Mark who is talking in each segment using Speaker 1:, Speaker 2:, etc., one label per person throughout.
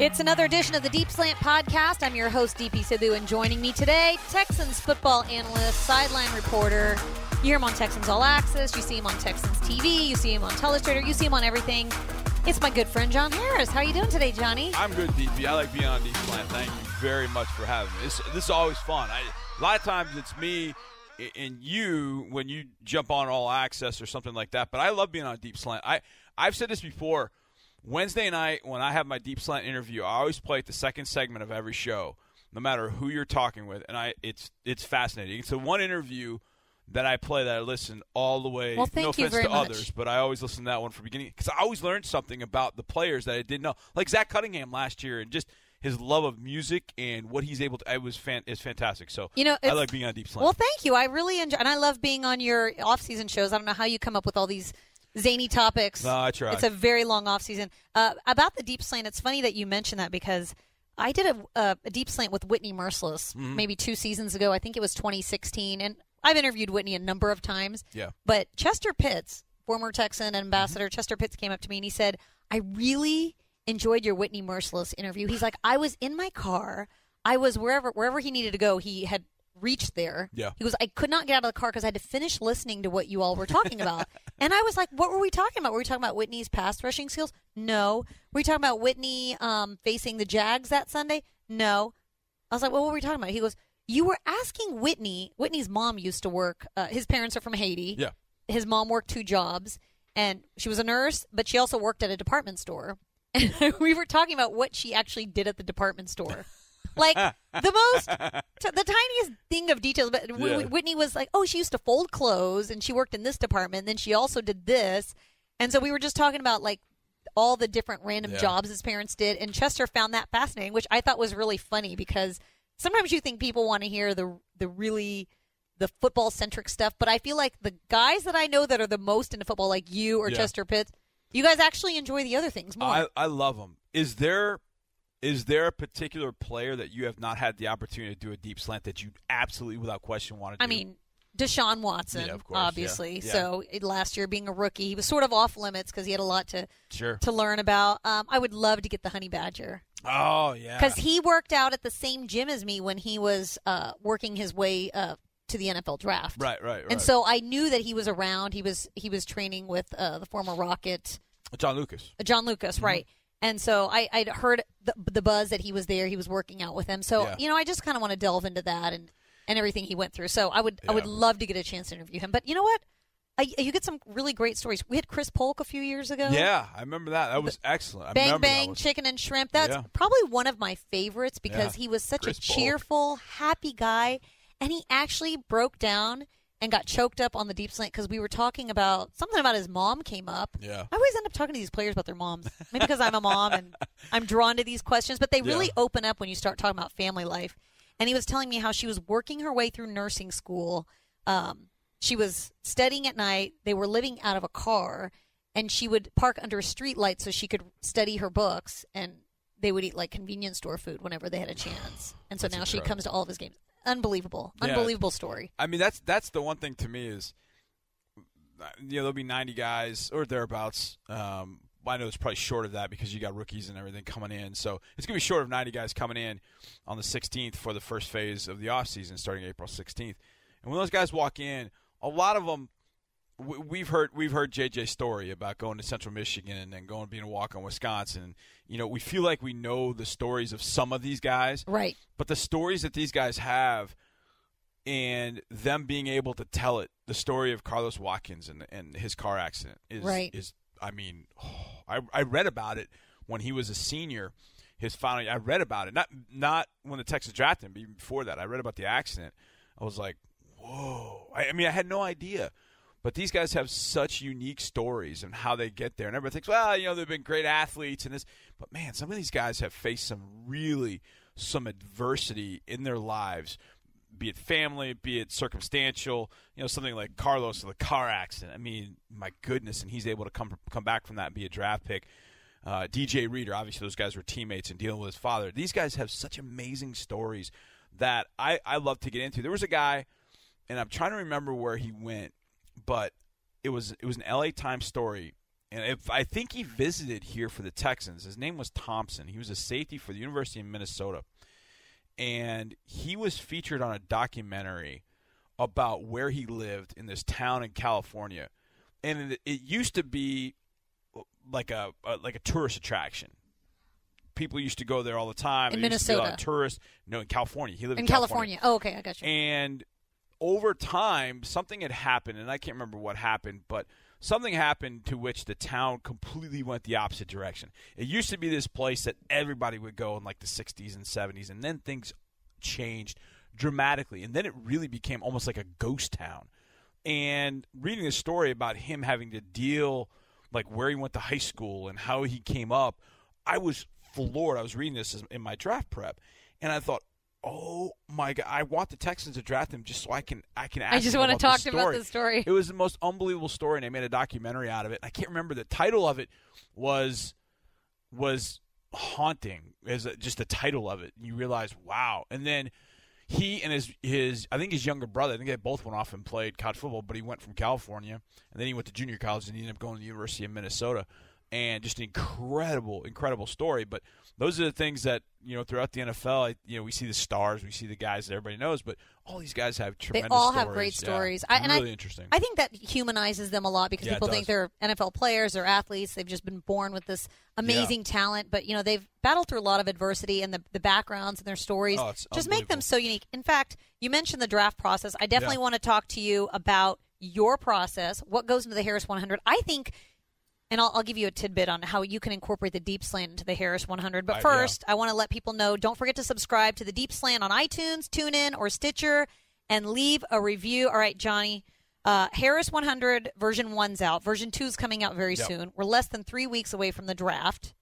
Speaker 1: It's another edition of the Deep Slant Podcast. I'm your host, DP Sidhu, and joining me today, Texans football analyst, sideline reporter. You hear him on Texans All Access. You see him on Texans TV. You see him on Telestrator. You see him on everything. It's my good friend John Harris. How are you doing today, Johnny?
Speaker 2: I'm good, DP. I like being on Deep Slant. Thank you very much for having me. This, this is always fun. I, a lot of times it's me and you when you jump on All Access or something like that. But I love being on Deep Slant. I I've said this before. Wednesday night when I have my Deep Slant interview, I always play at the second segment of every show, no matter who you're talking with, and I it's it's fascinating. It's the one interview that I play that I listen all the way.
Speaker 1: Well, thank
Speaker 2: no
Speaker 1: you
Speaker 2: offense to
Speaker 1: much.
Speaker 2: others, but I always listen to that one from beginning because I always learned something about the players that I didn't know, like Zach Cunningham last year, and just his love of music and what he's able to. It was fan is fantastic. So
Speaker 1: You know,
Speaker 2: I like being on Deep Slant.
Speaker 1: Well, thank you. I really enjoy, and I love being on your off-season shows. I don't know how you come up with all these zany topics.
Speaker 2: No, I try.
Speaker 1: It's a very long off-season. Uh, about the deep slant, it's funny that you mentioned that because I did a, a, a deep slant with Whitney Mercilus
Speaker 2: Mm-hmm.
Speaker 1: maybe two seasons ago. I think it was 2016, and I've interviewed Whitney a number of times.
Speaker 2: Yeah.
Speaker 1: But Chester Pitts, former Texan ambassador,
Speaker 2: Mm-hmm.
Speaker 1: Chester Pitts came up to me and he said, "I really enjoyed your Whitney Mercilus interview." He's like, "I was in my car. I was wherever wherever he needed to go. He had reached there.
Speaker 2: Yeah.
Speaker 1: He goes, I could not get out of the car because I had to finish listening to what you all were talking about. and I was like, what were we talking about? Were we talking about Whitney's pass rushing skills? No. Were we talking about Whitney um, facing the Jags that Sunday? No. I was like, well, what were we talking about? He goes, you were asking Whitney. Whitney's mom used to work. Uh, his parents are from Haiti.
Speaker 2: Yeah.
Speaker 1: His mom worked two jobs, and she was a nurse, but she also worked at a department store. And we were talking about what she actually did at the department store. Like the most, t- the tiniest thing of details. But w-
Speaker 2: Yeah.
Speaker 1: Whitney was like, "Oh, she used to fold clothes, and she worked in this department. And then she also did this." And so we were just talking about like all the different random
Speaker 2: Yeah.
Speaker 1: jobs his parents did. And Chester found that fascinating, which I thought was really funny because sometimes you think people want to hear the the really the football centric stuff, but I feel like the guys that I know that are the most into football, like you or
Speaker 2: Yeah.
Speaker 1: Chester Pitts, you guys actually enjoy the other things more.
Speaker 2: I, I love them. Is there is there a particular player that you have not had the opportunity to do a deep slant that you absolutely, without question, want to
Speaker 1: I
Speaker 2: do?
Speaker 1: mean, Deshaun Watson,
Speaker 2: Yeah, of course,
Speaker 1: obviously.
Speaker 2: Yeah.
Speaker 1: So last year, being a rookie, he was sort of off limits because he had a lot to
Speaker 2: sure.
Speaker 1: to learn about. Um, I would love to get the Honey Badger
Speaker 2: Oh yeah.
Speaker 1: because he worked out at the same gym as me when he was uh, working his way uh, to the NFL draft.
Speaker 2: right, right, right.
Speaker 1: And so I knew that he was around. He was he was training with uh, the former Rocket.
Speaker 2: John Lucas.
Speaker 1: John Lucas,
Speaker 2: Mm-hmm.
Speaker 1: right? And so I, I'd heard the, the buzz that he was there. He was working out with him. So
Speaker 2: Yeah.
Speaker 1: you know, I just kind of want to delve into that and, and everything he went through. So I would I would
Speaker 2: Yeah.
Speaker 1: love to get a chance to interview him. But you know what? I, you get some really great stories. We had Chris Polk a few years ago.
Speaker 2: Yeah, I remember that. That was excellent. I
Speaker 1: Bang
Speaker 2: remember that
Speaker 1: Bang Chicken and Shrimp. That's
Speaker 2: Yeah.
Speaker 1: probably one of my favorites because
Speaker 2: Yeah.
Speaker 1: he was such
Speaker 2: Chris
Speaker 1: a cheerful, happy guy, and he actually broke down and got choked up on the deep slant because we were talking about something about his mom came up.
Speaker 2: Yeah.
Speaker 1: I always end up talking to these players about their moms. Maybe because I'm a mom and I'm drawn to these questions, but they really
Speaker 2: Yeah.
Speaker 1: open up when you start talking about family life. And he was telling me how she was working her way through nursing school. Um, she was studying at night. They were living out of a car, and she would park under a street light so she could study her books. And they would eat like convenience store food whenever they had a chance. And so
Speaker 2: That's
Speaker 1: now she comes to all of his games. Unbelievable,
Speaker 2: Yeah.
Speaker 1: unbelievable story.
Speaker 2: I mean, that's that's the one thing to me is, you know, there'll be 90 guys or thereabouts. Um, I know it's probably short of that because you got rookies and everything coming in. So it's going to be short of 90 guys coming in on the 16th for the first phase of the offseason starting April 16th. And when those guys walk in, a lot of them we've heard we've heard JJ's story about going to Central Michigan and then going being a walk on Wisconsin. You know, we feel like we know the stories of some of these guys,
Speaker 1: Right.
Speaker 2: but the stories that these guys have and them being able to tell it, the story of Carlos Watkins and and his car accident is
Speaker 1: Right.
Speaker 2: is I mean, I I read about it when he was a senior. His final, I read about it. Not not when the Texas drafted him, but even before that, I read about the accident. I was like, whoa! I, I mean, I had no idea. But these guys have such unique stories and how they get there. And everybody thinks, well, you know, they've been great athletes and this. But man, some of these guys have faced some really some adversity in their lives, be it family, be it circumstantial. You know, something like Carlos, with the car accident. I mean, my goodness, and he's able to come come back from that and be a draft pick. Uh, DJ Reader, obviously, those guys were teammates and dealing with his father. These guys have such amazing stories that I, I love to get into. There was a guy, and I'm trying to remember where he went, but it was it was an LA Times story, and if I think he visited here for the Texans. His name was Thompson. He was a safety for the University of Minnesota, and he was featured on a documentary about where he lived in this town in California, and it, it used to be like a, a like a tourist attraction. People used to go there all the time.
Speaker 1: In
Speaker 2: There used to be a lot
Speaker 1: Minnesota.
Speaker 2: tourists. No, in California. He lived in,
Speaker 1: in California. Oh, okay, I got you.
Speaker 2: and over time, something had happened, and I can't remember what happened, but something happened to which the town completely went the opposite direction. It used to be this place that everybody would go in like the 60s and 70s, and then things changed dramatically, and then it really became almost like a ghost town. And reading a story about him having to deal, like where he went to high school and how he came up, I was floored. I was reading this in my draft prep, and I thought, "Oh my god! I want the Texans to draft him just so I can I can." Ask
Speaker 1: I just want to talk to him about the story.
Speaker 2: It was the most unbelievable story, and they made a documentary out of it. I can't remember the title of it was was haunting as just the title of it. You realize, wow! And then he and his his I think his younger brother. I think they both went off and played college football, but he went from California and then he went to junior college and he ended up going to the University of Minnesota. And just an incredible, incredible story. But those are the things that you know throughout the NFL. I, you know, we see the stars, we see the guys that everybody knows, but all these guys have tremendous.
Speaker 1: They all have
Speaker 2: stories.
Speaker 1: great
Speaker 2: Yeah.
Speaker 1: stories. I, and
Speaker 2: really
Speaker 1: I,
Speaker 2: interesting.
Speaker 1: I think that humanizes them a lot because
Speaker 2: Yeah,
Speaker 1: people think they're NFL players or athletes. They've just been born with this amazing talent, but you know they've battled through a lot of adversity, and the the backgrounds and their stories
Speaker 2: Oh,
Speaker 1: just make them so unique. In fact, you mentioned the draft process. I definitely
Speaker 2: Yeah.
Speaker 1: want to talk to you about your process, what goes into the Harris 100. I think. And I'll, I'll give you a tidbit on how you can incorporate the deep slant into the Harris 100. But
Speaker 2: I- yeah.
Speaker 1: first, I want to let people know don't forget to subscribe to the deep slant on iTunes, TuneIn, or Stitcher, and leave a review. All right, Johnny. Uh, Harris 100 version one's out. Version two is coming out very
Speaker 2: Yep.
Speaker 1: soon. We're less than three weeks away from the draft.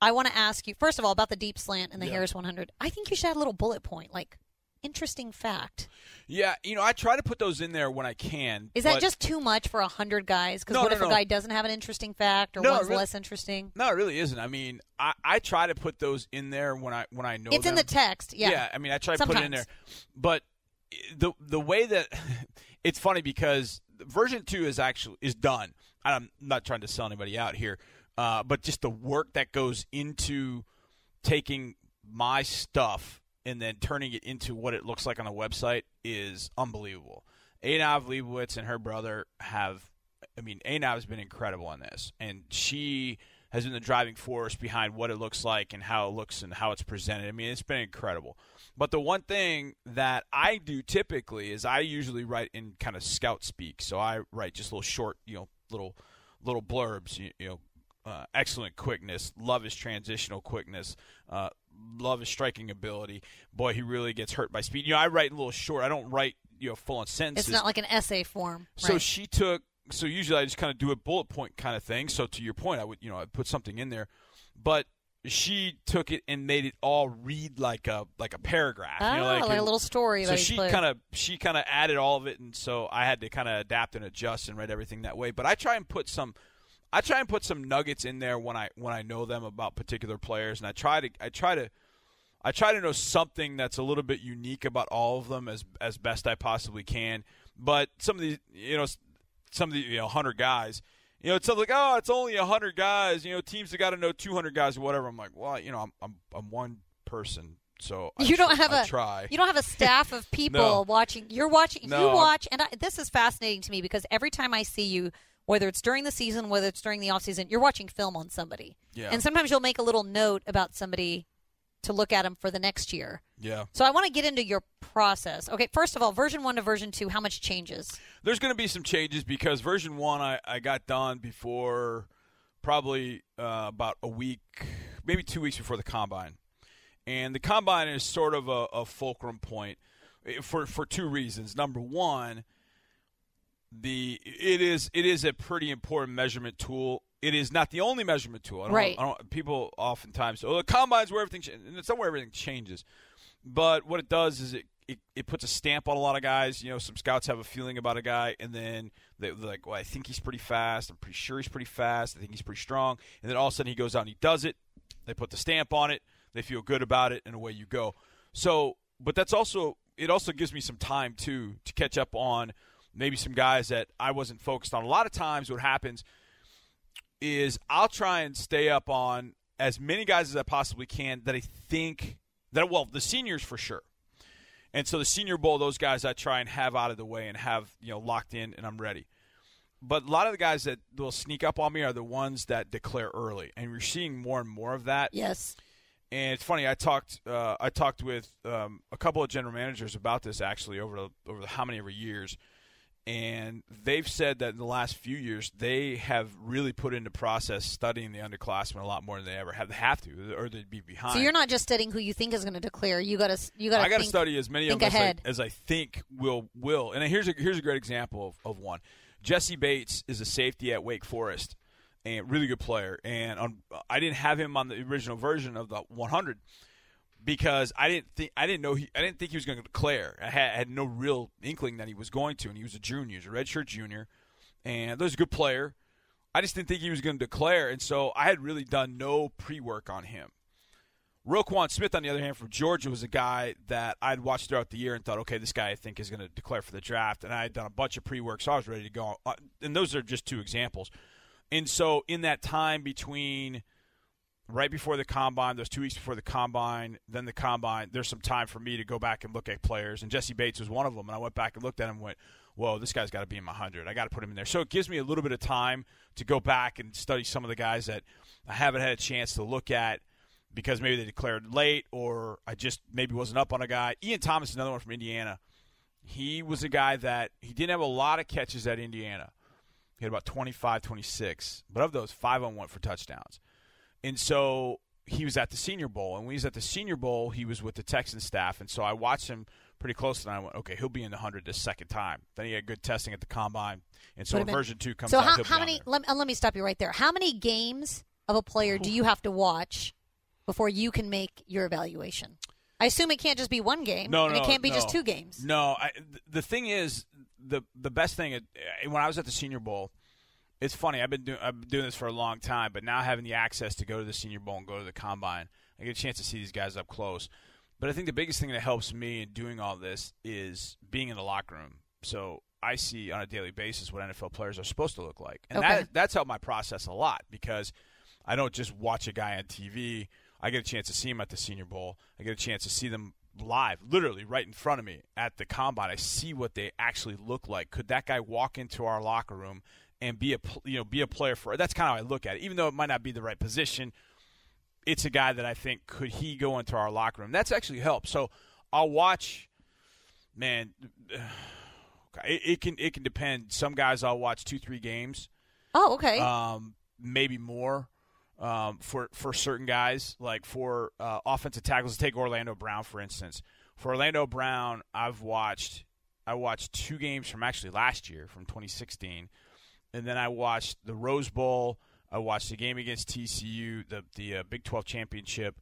Speaker 1: I want to ask you first of all about the deep slant and the
Speaker 2: Yeah.
Speaker 1: Harris 100. I think you should add a little bullet point, like interesting fact.
Speaker 2: yeah, you know, I try to put those in there when I can.
Speaker 1: Is that just too much for a hundred guys? Because
Speaker 2: No,
Speaker 1: what
Speaker 2: no,
Speaker 1: if a guy doesn't have an interesting fact or
Speaker 2: No,
Speaker 1: one's
Speaker 2: really-
Speaker 1: less interesting?
Speaker 2: No, it really isn't. I mean, I, I try to put those in there when I when I know
Speaker 1: It's in the text. Yeah. Yeah.
Speaker 2: I mean, I try to put it in there, but the the way that it's funny because version two is actually is done. I'm not trying to sell anybody out here, uh, but just the work that goes into taking my stuff and then turning it into what it looks like on the website is unbelievable. Anav Leibowitz and her brother have, I mean, Anav has been incredible on this, and she has been the driving force behind what it looks like and how it looks and how it's presented. I mean, it's been incredible. But the one thing that I do typically is I usually write in kind of scout speak. So I write just little short, you know, little little blurbs, you, you know, uh, excellent quickness, love his transitional quickness, uh, love his striking ability. Boy, he really gets hurt by speed. You know, I write a little short. I don't write you know full on sentences.
Speaker 1: It's not like an essay form.
Speaker 2: So
Speaker 1: right.
Speaker 2: she took. So usually I just kind of do a bullet point kind of thing. So to your point, I would you know I put something in there, but she took it and made it all read like a like a paragraph.
Speaker 1: Ah,
Speaker 2: you know,
Speaker 1: like,
Speaker 2: it-
Speaker 1: a little story.
Speaker 2: so she kind of she kind of added all of it, and so I had to kind of adapt and adjust and write everything that way. But I try and put some, I try and put some nuggets in there when I when I know them about particular players, and I try to I try to I try to know something that's a little bit unique about all of them as as best I possibly can. But some of these, you know, some of the you know hundred guys. You know, it's like, oh, it's only hundred guys. You know, teams have got to know two hundred guys or whatever. I'm like, well, you know, I'm I'm, I'm one person, so I
Speaker 1: you don't
Speaker 2: tr-
Speaker 1: have
Speaker 2: I
Speaker 1: a
Speaker 2: try.
Speaker 1: you don't have a staff of people
Speaker 2: No.
Speaker 1: watching. You're watching.
Speaker 2: No,
Speaker 1: you watch, and I, this is fascinating to me because every time I see you, whether it's during the season, whether it's during the off season, you're watching film on somebody.
Speaker 2: Yeah.
Speaker 1: And sometimes you'll make a little note about somebody to look at them for the next year.
Speaker 2: Yeah.
Speaker 1: So I want to get into your process. Okay, first of all, version one to version two, how much changes?
Speaker 2: There's going to be some changes because version one I, I got done before probably uh, about a week, maybe two weeks before the combine. And the combine is sort of a, a fulcrum point eh, for, for two reasons. Number one, the it is it is a pretty important measurement tool. It is not the only measurement tool. I don't,
Speaker 1: Right.
Speaker 2: I don't, people oftentimes "Oh, the combine's where everything," and it's not where everything changes. But what it does is it, it, it puts a stamp on a lot of guys. You know, some scouts have a feeling about a guy, and then they- they're like, "Well, I think he's pretty fast. I'm pretty sure he's pretty fast. I think he's pretty strong." And then all of a sudden, he goes out and he does it. They put the stamp on it. They feel good about it, and away you go. So, but that's also it. Also gives me some time too to catch up on maybe some guys that I wasn't focused on. A lot of times, what happens is I'll try and stay up on as many guys as I possibly can that I think that well the seniors for sure. And so the Senior Bowl, those guys I try and have out of the way and have you know locked in, and I'm ready. But a lot of the guys that will sneak up on me are the ones that declare early, and we're seeing more and more of that.
Speaker 1: Yes.
Speaker 2: And it's funny. I talked. Uh, I talked with um, a couple of general managers about this actually over over how many years, and they've said that in the last few years they have really put into process studying the underclassmen a lot more than they ever have. They have to, or they'd be behind.
Speaker 1: So you're not just studying who you think is going to declare. You got to you got to.
Speaker 2: I got to study as many of them as. I, as I think will will. And here's a here's a great example of, of one. Jessie Bates is a safety at Wake Forest, and really good player. And on, I didn't have him on the original version of the 100 because I didn't think I didn't know he I didn't think he was going to declare. I had, I had no real inkling that he was going to, and he was a junior, he was a redshirt junior, and he was a good player. I just didn't think he was going to declare, and so I had really done no pre work on him. Roquan Smith, on the other hand, from Georgia, was a guy that I'd watched throughout the year and thought, okay, this guy I think is going to declare for the draft. And I had done a bunch of pre work, so I was ready to go. Uh, And those are just two examples. And so in that time between right before the combine, those two weeks before the combine, then the combine, there's some time for me to go back and look at players. And Jessie Bates was one of them. And I went back and looked at him and went, whoa, this guy's got to be in my 100. I got to put him in there. So it gives me a little bit of time to go back and study some of the guys that I haven't had a chance to look at because maybe they declared late or I just maybe wasn't up on a guy. Ian Thomas another one from Indiana. He was a guy that he didn't have a lot of catches at Indiana. He had about 25, 26. But of those, five on one for touchdowns. And so he was at the Senior Bowl. And when he was at the Senior Bowl, he was with the Texan staff. And so I watched him pretty closely, and I went, okay, he'll be in the 100 this second time. Then he had good testing at the combine. And so version two comes
Speaker 1: So
Speaker 2: out,
Speaker 1: how, how many? Let, uh, let me stop you right there. How many games of a player do you have to watch before you can make your evaluation? I assume it can't just be one game.
Speaker 2: No,
Speaker 1: and
Speaker 2: no,
Speaker 1: it can't be
Speaker 2: no.
Speaker 1: just two games.
Speaker 2: No, I, the thing is, the the best thing uh, when I was at the Senior Bowl, it's funny. I've been doing I've been doing this for a long time, but now having the access to go to the Senior Bowl and go to the Combine, I get a chance to see these guys up close. But I think the biggest thing that helps me in doing all this is being in the locker room. So I see on a daily basis what NFL players are supposed to look like, and
Speaker 1: Okay.
Speaker 2: that that's helped my process a lot because I don't just watch a guy on TV. I get a chance to see him at the Senior Bowl. I get a chance to see them live, literally right in front of me at the combine. I see what they actually look like. Could that guy walk into our locker room and be a you know be a player for? That's kind of how I look at it. Even though it might not be the right position, it's a guy that I think could he go into our locker room. That's actually helped. So I'll watch. Man, it, it can it can depend. Some guys I'll watch two three games
Speaker 1: Oh, okay.
Speaker 2: um, maybe more um, for for certain guys. Like for uh, offensive tackles, take Orlando Brown for instance. For Orlando Brown, I've watched I watched two games from actually last year, from 2016, and then I watched the Rose Bowl. I watched the game against TCU, the the uh, Big 12 championship,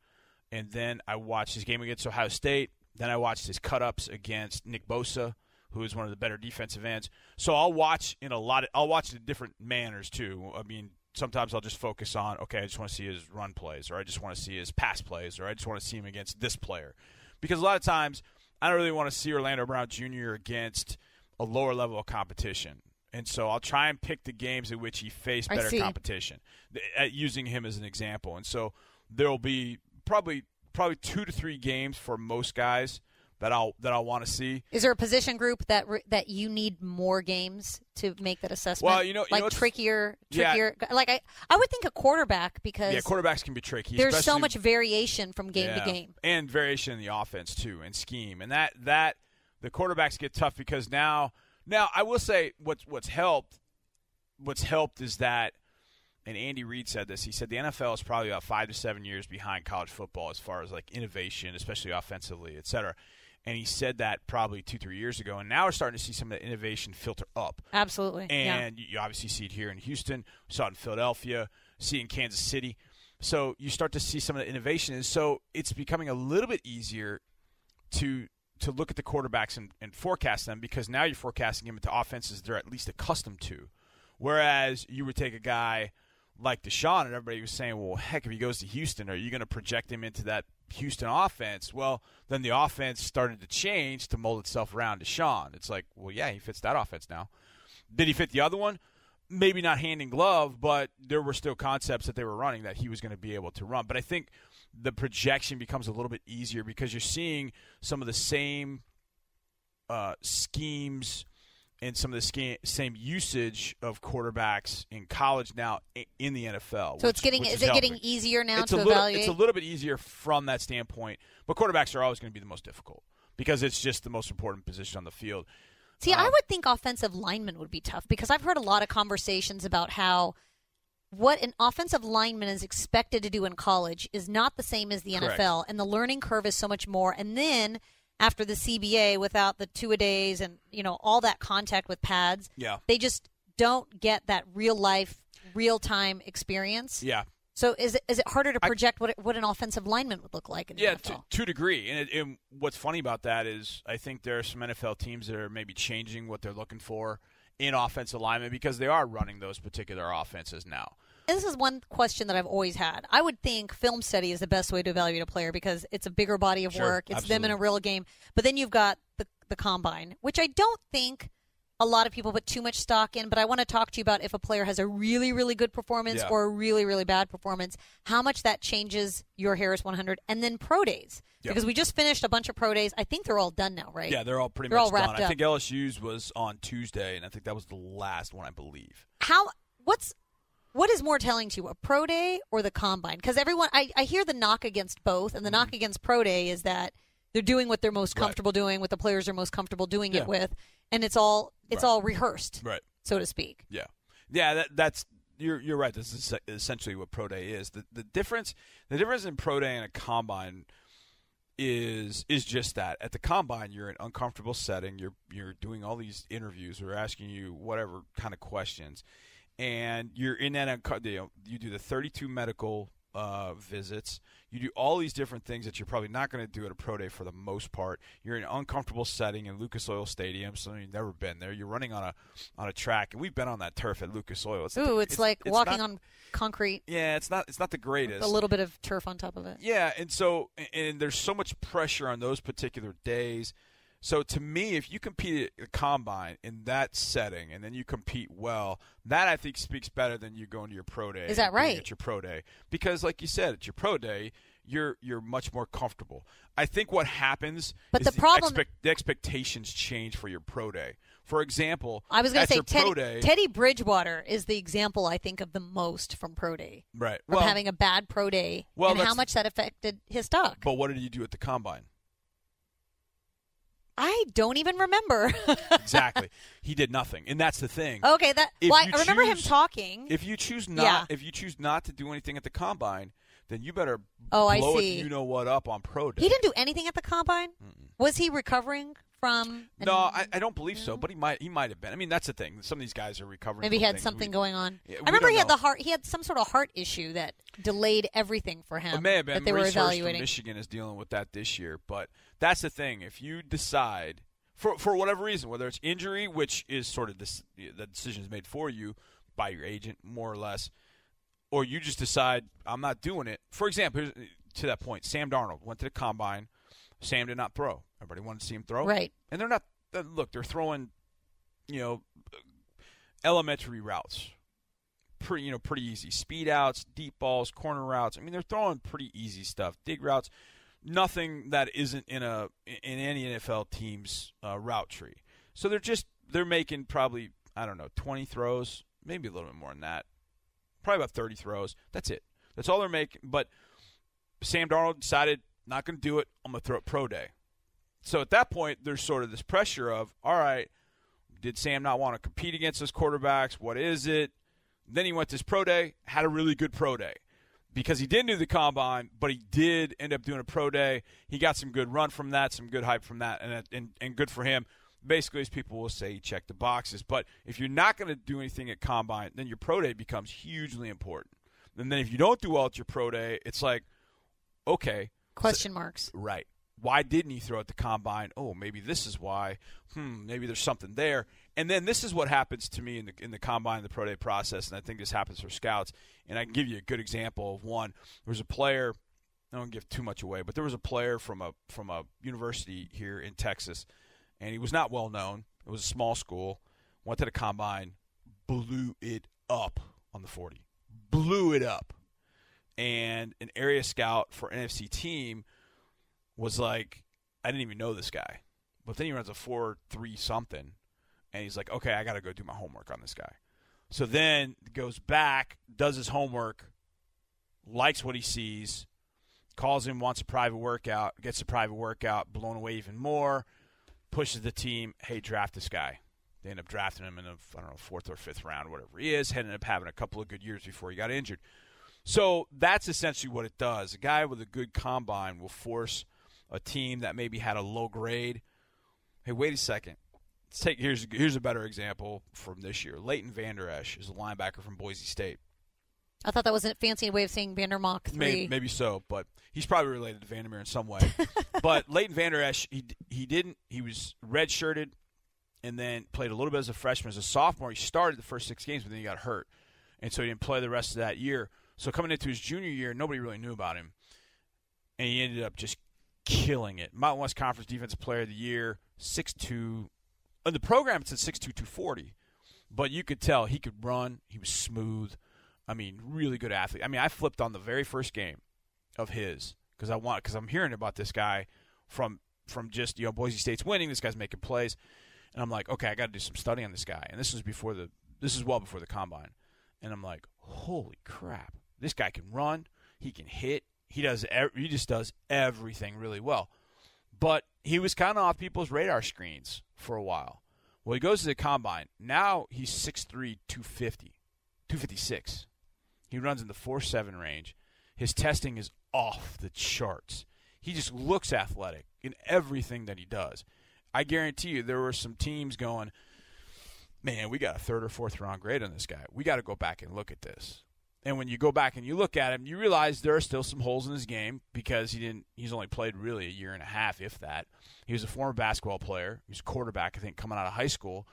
Speaker 2: and then I watched his game against Ohio State. Then I watched his cut ups against Nick Bosa, who is one of the better defensive ends. So I'll watch in a lot. Of, I'll watch in different manners too. I mean, sometimes I'll just focus on okay, I just want to see his run plays, or I just want to see his pass plays, or I just want to see him against this player, because a lot of times I don't really want to see Orlando Brown Jr. against a lower level of competition. And so I'll try and pick the games in which he faced better competition, at uh, using him as an example. And so there'll be probably probably two to three games for most guys that I'll that I'll want to see.
Speaker 1: Is there a position group that re- that you need more games to make that assessment?
Speaker 2: Well, you know- you
Speaker 1: like
Speaker 2: know what's-
Speaker 1: trickier,
Speaker 2: Yeah.
Speaker 1: trickier. Like I, I would think a quarterback because
Speaker 2: Yeah, quarterbacks can be tricky.
Speaker 1: there's so much variation from game
Speaker 2: Yeah.
Speaker 1: to game.
Speaker 2: and variation in the offense too, and scheme, and that that the quarterbacks get tough because now now I will say what's what's helped what's helped is that and Andy Reid said this. He said the NFL is probably about five to seven years behind college football as far as like innovation, especially offensively, et cetera. And he said that probably two, three years ago. And now we're starting to see some of the innovation filter up.
Speaker 1: Absolutely.
Speaker 2: And you- you obviously see it here in Houston, saw it in Philadelphia, see it in Kansas City. So you start to see some of the innovation. And so it's becoming a little bit easier to to look at the quarterbacks and, and forecast them because now you're forecasting them into offenses they're at least accustomed to. Whereas you would take a guy like Deshaun, and everybody was saying, well, heck, if he goes to Houston, are you going to project him into that Houston offense? Well, then the offense started to change to mold itself around Deshaun. It's like, well, yeah, he fits that offense now. Did he fit the other one? maybe not hand in glove, but there were still concepts that they were running that he was going to be able to run. But I think the projection becomes a little bit easier because you're seeing some of the same uh, schemes and some of the same usage of quarterbacks in college now in the NFL.
Speaker 1: So
Speaker 2: which-
Speaker 1: it's getting is
Speaker 2: is
Speaker 1: it getting easier now
Speaker 2: it's
Speaker 1: to
Speaker 2: a little,
Speaker 1: evaluate?
Speaker 2: It's a little bit easier from that standpoint, but quarterbacks are always going to be the most difficult because it's just the most important position on the field.
Speaker 1: See, I
Speaker 2: Um,
Speaker 1: would think offensive lineman would be tough because I've heard a lot of conversations about how what an offensive lineman is expected to do in college is not the same as the
Speaker 2: Correct.
Speaker 1: NFL, and the learning curve is so much more. And then after the CBA, without the two a days and you know all that contact with pads,
Speaker 2: Yeah.
Speaker 1: they just don't get that real life, real time experience.
Speaker 2: Yeah,
Speaker 1: So is it is it harder to
Speaker 2: I-
Speaker 1: project what it, what an offensive lineman would look like in the
Speaker 2: yeah,
Speaker 1: NFL?
Speaker 2: to, to a degree. And, it, and what's funny about that is I think there are some NFL teams that are maybe changing what they're looking for in offensive linemen because they are running those particular offenses now.
Speaker 1: And this is one question that I've always had. I would think film study is the best way to evaluate a player because it's a bigger body of
Speaker 2: Sure,
Speaker 1: work. It's them in a real game. But then you've got the the combine, which I don't think a lot of people put too much stock in. But I want to talk to you about if a player has a really really good performance
Speaker 2: Yeah.
Speaker 1: or a really really bad performance, how much that changes your Harris 100, and then pro days
Speaker 2: Yep.
Speaker 1: because we just finished a bunch of pro days. I think they're all done now, right?
Speaker 2: Yeah, they're all pretty
Speaker 1: They're
Speaker 2: much
Speaker 1: all wrapped
Speaker 2: done. I
Speaker 1: up.
Speaker 2: think LSU's was on Tuesday, and I think that was the last one, I believe.
Speaker 1: how what's what is more telling to you a pro day or the combine because everyone I, I hear the knock against both and the knock against pro day is that they're doing what they're most
Speaker 2: Mm-hmm. Right.
Speaker 1: comfortable doing what the players are most comfortable doing
Speaker 2: Yeah.
Speaker 1: it with and it's all it's
Speaker 2: Right.
Speaker 1: all rehearsed
Speaker 2: Right.
Speaker 1: so to speak
Speaker 2: Yeah, yeah. That, that's you're you're right. This is essentially what pro day is. The the difference the difference in pro day and a combine is is just that. At the combine, you're in an uncomfortable setting. You're you're doing all these interviews. We're asking you whatever kind of questions, and you're in that. You, know, you do the 32 medical uh, visits. You do all these different things that you're probably not going to do at a pro day for the most part. You're in an uncomfortable setting in Lucas Oil Stadium, so you've never been there. You're running on a on a track, and we've been on that turf at Lucas Oil. It's,
Speaker 1: ooh it's, like walking
Speaker 2: not-
Speaker 1: on concrete
Speaker 2: Yeah, it's not. It's not the greatest.
Speaker 1: a little bit of turf on top of it
Speaker 2: Yeah, and so and there's so much pressure on those particular days. So to me, if you compete at the combine in that setting and then you compete well, that I think speaks better than you going to your pro day.
Speaker 1: Is that right?
Speaker 2: At your pro day, because like you said, at your pro day, you're you're much more comfortable. I think what happens,
Speaker 1: But
Speaker 2: is
Speaker 1: the problem-
Speaker 2: expect- the expectations change for your pro day. For example,
Speaker 1: i was going to say teddy,
Speaker 2: day,
Speaker 1: teddy bridgewater is the example i think of the most from pro day
Speaker 2: right?
Speaker 1: from
Speaker 2: Well,
Speaker 1: having a bad pro day
Speaker 2: well,
Speaker 1: and how much that affected his stock
Speaker 2: but what did you do at the combine?
Speaker 1: I don't even remember
Speaker 2: Exactly, he did nothing, and that's the thing.
Speaker 1: Okay, that
Speaker 2: If
Speaker 1: well, I remember him talking.
Speaker 2: If you choose not,
Speaker 1: Yeah.
Speaker 2: if you choose not to do anything at the combine, then you better
Speaker 1: Oh, I see.
Speaker 2: it. You know what up on pro day.
Speaker 1: he didn't do anything at the combine. Was he recovering from?
Speaker 2: No, I, I don't believe so. But he might. He might have been. I mean, that's the thing. Some of these guys are recovering.
Speaker 1: maybe he had something
Speaker 2: we-
Speaker 1: going on.
Speaker 2: Yeah,
Speaker 1: I remember he had
Speaker 2: know.
Speaker 1: the heart. He had some sort of heart issue that delayed everything for him.
Speaker 2: It may have been.
Speaker 1: that they were evaluating.
Speaker 2: Michigan is dealing with that this year. But that's the thing. If you decide for for whatever reason, whether it's injury, which is sort of this, the decision is made for you by your agent, more or less, or you just decide I'm not doing it. For example, here's- to that point, Sam Darnold went to the combine. Sam did not throw. Everybody wanted to see him throw.
Speaker 1: Right.
Speaker 2: And they're not. uh, Look, they're throwing, you know, elementary routes. Pretty, you know, pretty easy. Speed outs, deep balls, corner routes. I mean, they're throwing pretty easy stuff. Dig routes. Nothing that isn't in a in any NFL team's uh, route tree. So they're just they're making probably I don't know twenty throws, maybe a little bit more than that. Probably about thirty throws. That's it. That's all they're making. But Sam Darnold decided not going to do it. I'm going to throw it pro day. So at that point, there's sort of this pressure of, all right, did Sam not want to compete against his quarterbacks? What is it? Then he went to his pro day, had a really good pro day because he didn't do the combine, but he did end up doing a pro day. He got some good run from that, some good hype from that, and and, and good for him. Basically, as people will say, he checked the boxes. But if you're not going to do anything at combine, then your pro day becomes hugely important. And then if you don't do well at your pro day, it's like, okay,
Speaker 1: Question marks.
Speaker 2: Right. Why didn't he throw at the combine? Oh, maybe this is why. Hmm, maybe there's something there. And then this is what happens to me in the in the combine, the pro day process, and I think this happens for scouts. And I can give you a good example of one. There was a player. I don't give too much away, but there was a player from a from a university here in Texas, and he was not well known. It was a small school. Went to the combine, blew it up on the 40. Blew it up. And an area scout for NFC team was like, I didn't even know this guy. But then he runs a 4 3 something. And he's like, okay, I got to go do my homework on this guy. So then goes back, does his homework, likes what he sees, calls him, wants a private workout, gets a private workout, blown away even more, pushes the team, hey, draft this guy. They end up drafting him in the I don't know fourth or fifth round, whatever he is. Ended up having a couple of good years before he got injured. So that's essentially what it does. A guy with a good combine will force a team that maybe had a low grade. Hey, wait a second. Let's take here's here's a better example from this year. Leighton Vander Esch is a linebacker from Boise State.
Speaker 1: I thought that was a fancy way of saying Vandermock three.
Speaker 2: Maybe, maybe so, but he's probably related to Vandermeer in some way. but Leighton Vander Esch, he he didn't. He was redshirted, and then played a little bit as a freshman. As a sophomore, he started the first six games, but then he got hurt, and so he didn't play the rest of that year. So coming into his junior year, nobody really knew about him, and he ended up just killing it. Mountain West Conference Defensive Player of the Year, six two. In the program, it's at six two two forty, but you could tell he could run. He was smooth. I mean, really good athlete. I mean, I flipped on the very first game of his because I want because I'm hearing about this guy from from just you know Boise State's winning. This guy's making plays, and I'm like, okay, I got to do some study on this guy. And this was before the this is well before the combine, and I'm like, holy crap, this guy can run, he can hit, he does he just does everything really well. But he was kind of off people's radar screens for a while. Well, he goes to the combine. Now he's 6'3", 250, 256. He runs in the 4-7 range. His testing is off the charts. He just looks athletic in everything that he does. I guarantee you there were some teams going, man, we got a third or fourth round grade on this guy. We got to go back and look at this. And when you go back and you look at him, you realize there are still some holes in his game because he didn't. He's only played really a year and a half, if that. He was a former basketball player. He was a quarterback, I think, coming out of high school,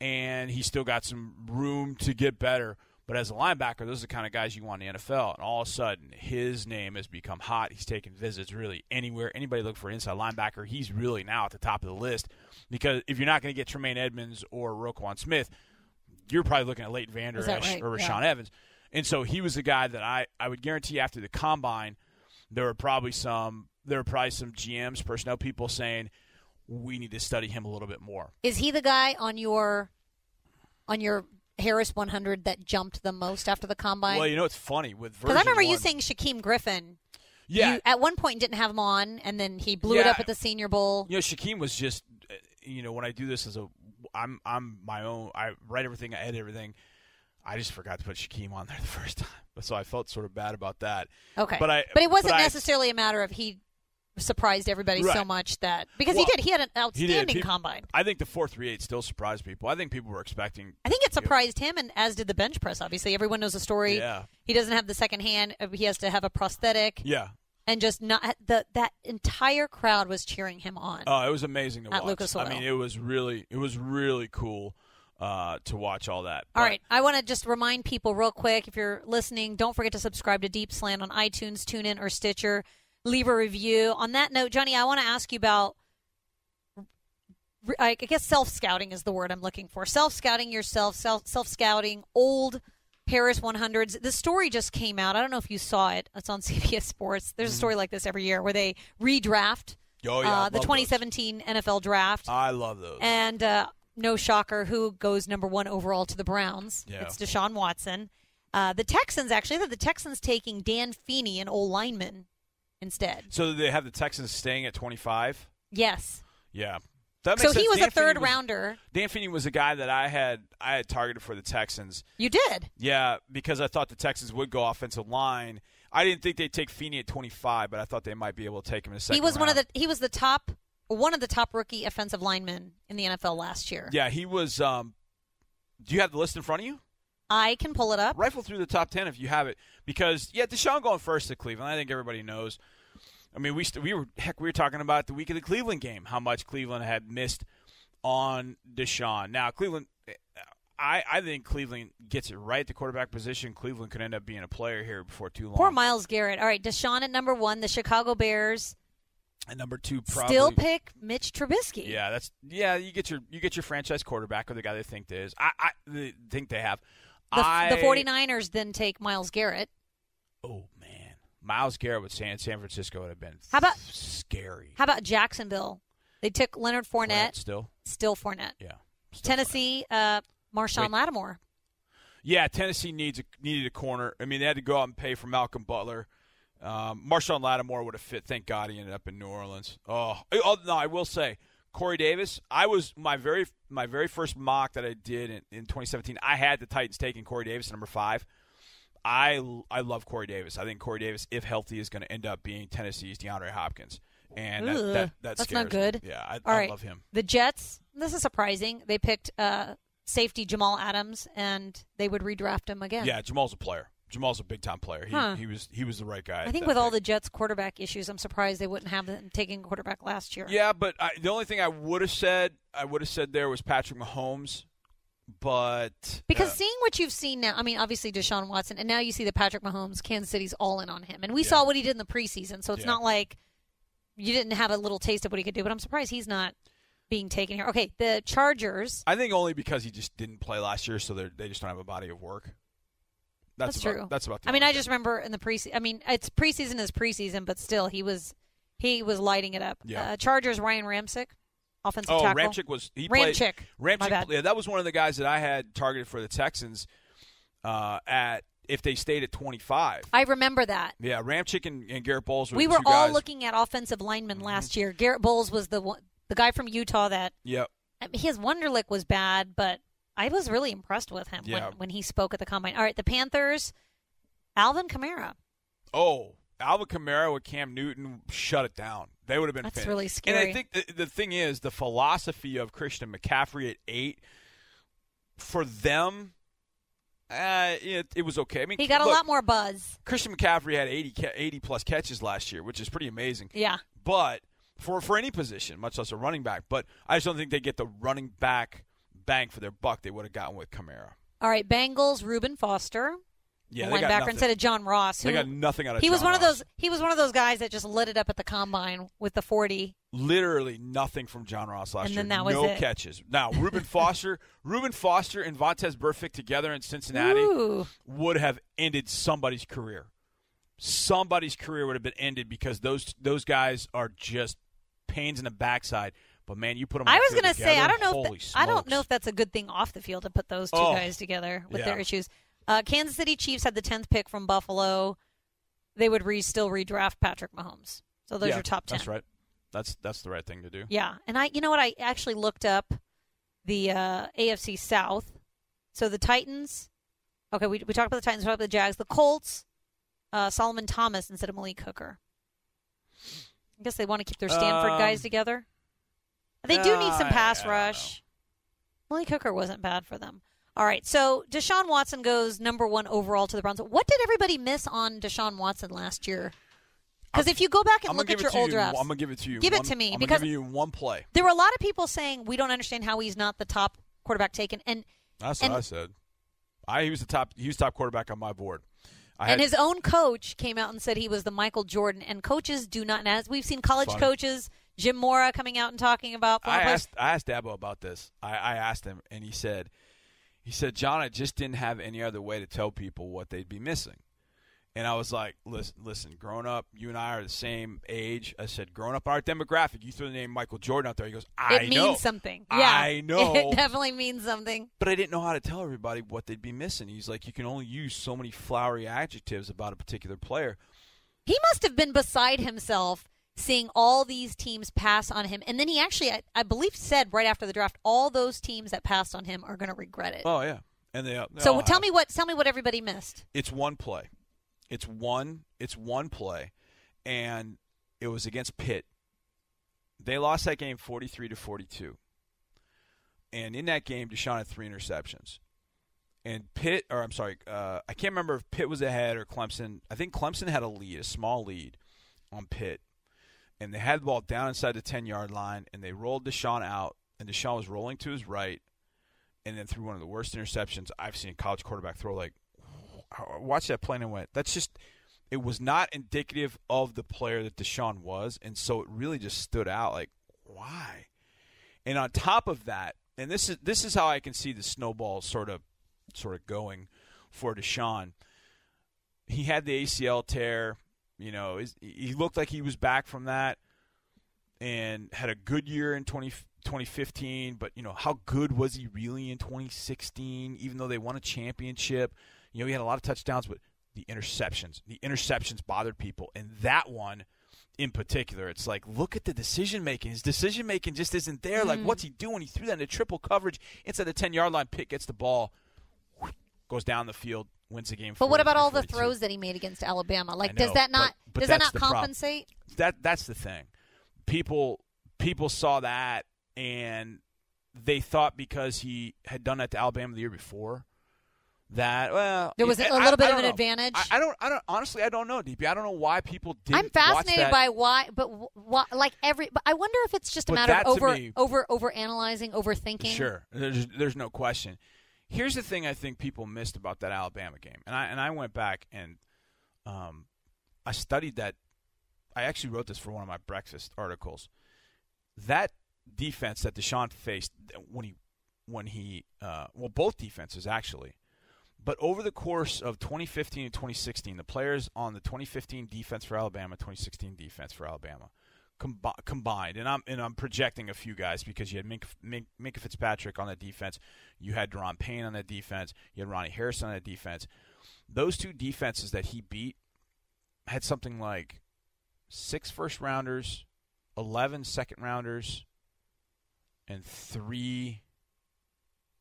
Speaker 2: and he's still got some room to get better. But as a linebacker, those are the kind of guys you want in the NFL. And all of a sudden, his name has become hot. He's taking visits really anywhere. Anybody look for an inside linebacker, he's really now at the top of the list. Because if you're not going to get Tremaine Edmunds or Roquan Smith, you're probably looking at Leighton Vander Esch
Speaker 1: right?
Speaker 2: or Rashaan
Speaker 1: Yeah.
Speaker 2: Evans. And so he was the guy that I, I would guarantee after the combine, there were probably some there were probably some GMs, personnel people saying, we need to study him a little bit more.
Speaker 1: Is he the guy on your on your Harris 100 that jumped the most after the combine?
Speaker 2: Well, you know it's funny with
Speaker 1: Because I remember you saying Shaquem Griffin.
Speaker 2: yeah,
Speaker 1: You, at one point didn't have him on, and then he blew it up at the Senior Bowl.
Speaker 2: You know, Shaquem was just, uh, you know, when I do this as a, I'm I'm my own. I write everything, I edit everything. I just forgot to put Shaquem on there the first time, so I felt sort of bad about that.
Speaker 1: Okay,
Speaker 2: But I-
Speaker 1: but it wasn't
Speaker 2: but
Speaker 1: necessarily a matter of he surprised everybody so much that because
Speaker 2: Well,
Speaker 1: he did. He had an outstanding
Speaker 2: People-
Speaker 1: combine.
Speaker 2: I think the four three eight still surprised people. I think people were expecting.
Speaker 1: I think it surprised him, and as did the bench press. Obviously, everyone knows the story.
Speaker 2: Yeah,
Speaker 1: He doesn't have the second hand. uh, He has to have a prosthetic,
Speaker 2: yeah.
Speaker 1: and just not the that entire crowd was cheering him on.
Speaker 2: Oh, it was amazing to
Speaker 1: At
Speaker 2: watch.
Speaker 1: Lucas
Speaker 2: I mean, it was really, it was really cool uh, to watch all that.
Speaker 1: All
Speaker 2: But-
Speaker 1: right, I want to just remind people real quick if you're listening, don't forget to subscribe to Deep Slant on iTunes, TuneIn, or Stitcher. Leave a review. On that note, Johnny, I want to ask you about. I guess self scouting is the word I'm looking for. Self scouting yourself, self self scouting old Harris 100s. The story just came out. I don't know if you saw it. It's on CBS Sports. There's a story like this every year where they redraft
Speaker 2: Mm-hmm. Oh, yeah,
Speaker 1: uh, the
Speaker 2: love
Speaker 1: 2017 NFL draft.
Speaker 2: I love those.
Speaker 1: And uh, no shocker, who goes number one overall to the Browns?
Speaker 2: Yeah.
Speaker 1: It's Deshaun Watson. Uh, the Texans actually, the Texans taking Dan Feeney, an old lineman, instead.
Speaker 2: so they have the Texans staying at twenty five.
Speaker 1: Yes.
Speaker 2: Yeah. That
Speaker 1: So
Speaker 2: makes
Speaker 1: he was
Speaker 2: Dan
Speaker 1: a third
Speaker 2: was-
Speaker 1: rounder.
Speaker 2: Dan Feeney was a guy that I had I had targeted for the Texans.
Speaker 1: You did.
Speaker 2: Yeah, because I thought the Texans would go offensive line. I didn't think they'd take Feeney at 25, but I thought they might be able to take him in the second
Speaker 1: He was one of the he was the top one of the top rookie offensive linemen in the NFL last year.
Speaker 2: Yeah, he was. Um, do you have the list in front of you?
Speaker 1: I can pull it up.
Speaker 2: Rifle through the top 10 if you have it. Because, yeah, Deshaun going first to Cleveland. I think everybody knows. I mean, we st- we were heck, we were talking about the week of the Cleveland game, how much Cleveland had missed on Deshaun. Now, Cleveland, I I think Cleveland gets it right at the quarterback position. Cleveland could end up being a player here before too long.
Speaker 1: Poor Myles Garrett. All right, Deshaun at number one. The Chicago Bears
Speaker 2: And number two, probably
Speaker 1: Still pick Mitch Trubisky.
Speaker 2: Yeah, that's yeah. You get your you get your franchise quarterback or the guy they think they is. I I they think they have.
Speaker 1: The,
Speaker 2: I,
Speaker 1: the 49ers then take Myles Garrett.
Speaker 2: Oh man, Myles Garrett with San San Francisco would have been
Speaker 1: How about-
Speaker 2: scary.
Speaker 1: How about Jacksonville? They took Leonard Fournette.
Speaker 2: Fournette still,
Speaker 1: Still Fournette.
Speaker 2: yeah. still
Speaker 1: Tennessee, uh, Marshon
Speaker 2: Wait.
Speaker 1: Lattimore.
Speaker 2: Yeah, Tennessee needs a, needed a corner. I mean, they had to go out and pay for Malcolm Butler. Um, Marshon Lattimore would have fit. Thank God he ended up in New Orleans. Oh, oh no, I will say Corey Davis. I was my very my very first mock that I did in, in 2017. I had the Titans taking Corey Davis number five. I I love Corey Davis. I think Corey Davis, if healthy, is going to end up being Tennessee's DeAndre Hopkins, and that,
Speaker 1: Ugh,
Speaker 2: that, that
Speaker 1: that's not good.
Speaker 2: Me. Yeah, I,
Speaker 1: All
Speaker 2: I
Speaker 1: right.
Speaker 2: love him.
Speaker 1: The Jets, this is surprising. They picked uh, safety Jamal Adams, and they would redraft him again.
Speaker 2: Yeah, Jamal's a player. Jamal's a big time player. He,
Speaker 1: Huh.
Speaker 2: he was he was the right guy.
Speaker 1: I think with all the Jets quarterback issues, I'm surprised they wouldn't have them taking a quarterback last year.
Speaker 2: Yeah, but I, the only thing I would have said, I would have said there was Patrick Mahomes, but
Speaker 1: Because
Speaker 2: uh,
Speaker 1: seeing what you've seen now, I mean, obviously Deshaun Watson, and now you see the Patrick Mahomes, Kansas City's all in on him. And we
Speaker 2: Yeah.
Speaker 1: saw what he did in the preseason, so it's
Speaker 2: Yeah.
Speaker 1: not like you didn't have a little taste of what he could do, but I'm surprised he's not being taken here. Okay, the Chargers.
Speaker 2: I think only because he just didn't play last year, so they just don't have a body of work. That's,
Speaker 1: That's
Speaker 2: about,
Speaker 1: true.
Speaker 2: That's about. The
Speaker 1: I mean, I just remember in the preseason. I mean, it's preseason is preseason, but still, he was he was lighting it up.
Speaker 2: Yeah.
Speaker 1: Uh, Chargers Ryan Ramsick, offensive
Speaker 2: Oh,
Speaker 1: tackle.
Speaker 2: Ramczyk was he played.
Speaker 1: Ramczyk. My bad.
Speaker 2: yeah, that was one of the guys that I had targeted for the Texans. Uh, at if they stayed at twenty five.
Speaker 1: I remember that.
Speaker 2: Yeah, Ramczyk and, and Garett Bolles were
Speaker 1: We were all
Speaker 2: guys. Mm-hmm.
Speaker 1: looking at offensive linemen last year. Garett Bolles was the one, the guy from Utah that
Speaker 2: Yep.
Speaker 1: I mean, his Wonderlic was bad, but I was really impressed with him
Speaker 2: Yeah.
Speaker 1: when, when he spoke at the combine. All right, the Panthers, Alvin Kamara.
Speaker 2: Oh, Alvin Kamara with Cam Newton shut it down. They would have been.
Speaker 1: That's
Speaker 2: fin-
Speaker 1: really scary. And.
Speaker 2: I think the, the thing is the philosophy of Christian McCaffrey at eight for them. Uh, it, it was okay. I mean,
Speaker 1: He got a lot more buzz.
Speaker 2: Christian McCaffrey had 80, 80 plus catches last year, which is pretty amazing.
Speaker 1: Yeah.
Speaker 2: But for for any position, much less a running back. But I just don't think they get the running back bang for their buck they would have gotten with Kamara.
Speaker 1: All right, Bengals, Reuben Foster,
Speaker 2: Yeah,
Speaker 1: the
Speaker 2: they
Speaker 1: linebacker instead of John Ross.
Speaker 2: They got nothing out of
Speaker 1: he was
Speaker 2: John
Speaker 1: one of those. He was one of those guys that just lit it up at the combine with the forty.
Speaker 2: literally nothing from John Ross last
Speaker 1: And
Speaker 2: year.
Speaker 1: then that was
Speaker 2: no
Speaker 1: it.
Speaker 2: catches. Now, Reuben Foster, Reuben Foster and Vontaze Burfict together in Cincinnati
Speaker 1: Ooh,
Speaker 2: would have ended somebody's career. Somebody's career would have been ended because those those guys are just pains in the backside. But man, you put them. On
Speaker 1: I was going to say I don't know. If I don't know if that's a good thing off the field to put those two
Speaker 2: Oh,
Speaker 1: guys together with
Speaker 2: yeah.
Speaker 1: their issues. Uh, Kansas City Chiefs had the tenth pick from Buffalo. They would re- still redraft Patrick Mahomes. So those
Speaker 2: Yeah,
Speaker 1: are top ten.
Speaker 2: That's right. That's that's the right thing to do.
Speaker 1: Yeah, and I, you know what? I actually looked up the uh, AFC South. So the Titans. Okay, we we talked about the Titans. We talked about the Jags. The Colts. Uh, Solomon Thomas instead of Malik Hooker. I guess they want to keep their Stanford
Speaker 2: Um,
Speaker 1: guys together. They do need some pass rush. Malik Hooker wasn't bad for them. All right, so Deshaun Watson goes number one overall to the Browns. What did everybody miss on Deshaun Watson last year? Because if you go back and
Speaker 2: I'm
Speaker 1: look at your old
Speaker 2: you.
Speaker 1: drafts,
Speaker 2: I'm gonna give it to you.
Speaker 1: Give it to me,
Speaker 2: I'm
Speaker 1: because-
Speaker 2: give you one play.
Speaker 1: there were a lot of people saying we don't understand how he's not the top quarterback taken, and
Speaker 2: That's
Speaker 1: and-
Speaker 2: what I said. I he was the top. He was top quarterback on my board. I
Speaker 1: and
Speaker 2: had,
Speaker 1: his own coach came out and said he was the Michael Jordan. And coaches do not, and as we've seen college
Speaker 2: Funny.
Speaker 1: coaches, Jim Mora coming out and talking about
Speaker 2: I asked I asked Dabo about this. I, I asked him, and he said, he said, John, I just didn't have any other way to tell people what they'd be missing. And I was like, listen, listen, growing up, you and I are the same age. I said, growing up, our demographic. You throw the name Michael Jordan out there. He goes, I
Speaker 1: it means
Speaker 2: know,
Speaker 1: something. Yeah,
Speaker 2: I know.
Speaker 1: It definitely means something.
Speaker 2: but I didn't know how to tell everybody what they'd be missing. He's like, you can only use so many flowery adjectives about a particular player.
Speaker 1: He must have been beside himself seeing all these teams pass on him. And then he actually, I, I believe, said right after the draft, all those teams that passed on him are going to regret it.
Speaker 2: Oh yeah, and they. they
Speaker 1: so tell
Speaker 2: have.
Speaker 1: me what tell me what everybody missed.
Speaker 2: it's one play. It's one. It's one play, and it was against Pitt. They lost that game forty-three to forty-two. And in that game, Deshaun had three interceptions. And Pitt, or I'm sorry, uh, I can't remember if Pitt was ahead or Clemson. I think Clemson had a lead, a small lead, on Pitt. And they had the ball down inside the ten-yard line, and they rolled Deshaun out, and Deshaun was rolling to his right, and then threw one of the worst interceptions I've seen a college quarterback throw. Like watch that plane and went. That's just it was not indicative of the player that Deshaun was, and so it really just stood out. Like, why? And on top of that, and this is this is how I can see the snowball sort of sort of going for Deshaun. He had the ACL tear. You know, he looked like he was back from that and had a good year in 20, 2015. But, you know, how good was he really in 2016, even though they won a championship? You know, he had a lot of touchdowns, but the interceptions, the interceptions bothered people. And that one in particular, it's like, look at the decision making. His decision making just isn't there. Mm-hmm. Like, what's he doing? He threw that into triple coverage inside the 10 yard line. Pitt gets the ball, goes down the field, wins the game.
Speaker 1: But what about all the throws that he made against Alabama? Like, know, does that not but, but does that not compensate?
Speaker 2: Problem. That that's the thing. People people saw that and they thought because he had done that to Alabama the year before that well
Speaker 1: there was a little I, bit I of an know. advantage.
Speaker 2: I, I, don't. I don't. Honestly, I don't know, DP. I don't know why people did.
Speaker 1: I'm fascinated by why, but why, like every. But I wonder if it's just a but matter of over, me, over, over analyzing, overthinking.
Speaker 2: Sure, there's, there's no question. Here's the thing I think people missed about that Alabama game, and I and I went back and um, I studied that. I actually wrote this for one of my breakfast articles. That defense that Deshaun faced when he when he uh, well both defenses actually but over the course of 2015 and 2016, the players on the 2015 defense for Alabama, 2016 defense for Alabama, com- combined, and I'm and I'm projecting a few guys because you had Mink, Mink, Minkah Fitzpatrick on that defense, you had Da'Ron Payne on that defense, you had Ronnie Harrison on that defense. Those two defenses that he beat had something like six first rounders, 11 second rounders, and three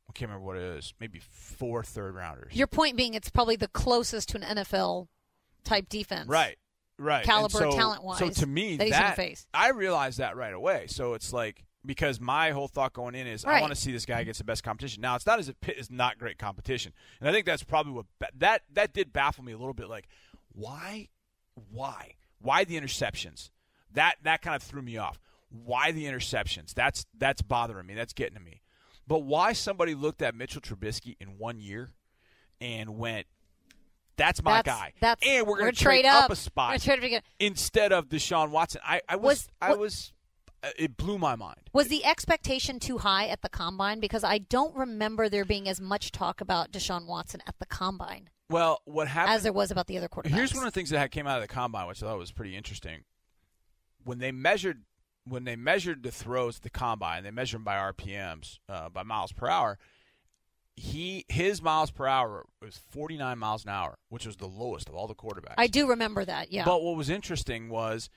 Speaker 2: I can't remember what it is, maybe four third rounders.
Speaker 1: Your point being, it's probably the closest to an NFL type defense,
Speaker 2: right? Right,
Speaker 1: caliber,
Speaker 2: so,
Speaker 1: talent wise.
Speaker 2: So to me,
Speaker 1: that,
Speaker 2: that
Speaker 1: face.
Speaker 2: I realized that right away. So it's like because my whole thought going in is right. I want to see this guy against the best competition. Now it's not as if Pitt is not great competition, and I think that's probably what that that did baffle me a little bit. Like, why, why, why the interceptions? That that kind of threw me off. Why the interceptions? That's that's bothering me. That's getting to me. But why somebody looked at Mitchell Trubisky in one year and went, "That's my
Speaker 1: that's,
Speaker 2: guy,"
Speaker 1: that's,
Speaker 2: and we're going to trade, up, a spot instead of Deshaun Watson. I, I was, was I was uh, it blew my mind.
Speaker 1: Was the expectation too high at the combine? Because I don't remember there being as much talk about Deshaun Watson at the combine.
Speaker 2: Well, what happened
Speaker 1: as there was about the other quarterbacks.
Speaker 2: Here's one of the things that came out of the combine, which I thought was pretty interesting. When they measured when they measured the throws at the combine, they measured them by RPMs, uh, by miles per hour. He his miles per hour was 49 miles an hour, which was the lowest of all the quarterbacks.
Speaker 1: I do remember that. Yeah.
Speaker 2: But what was interesting was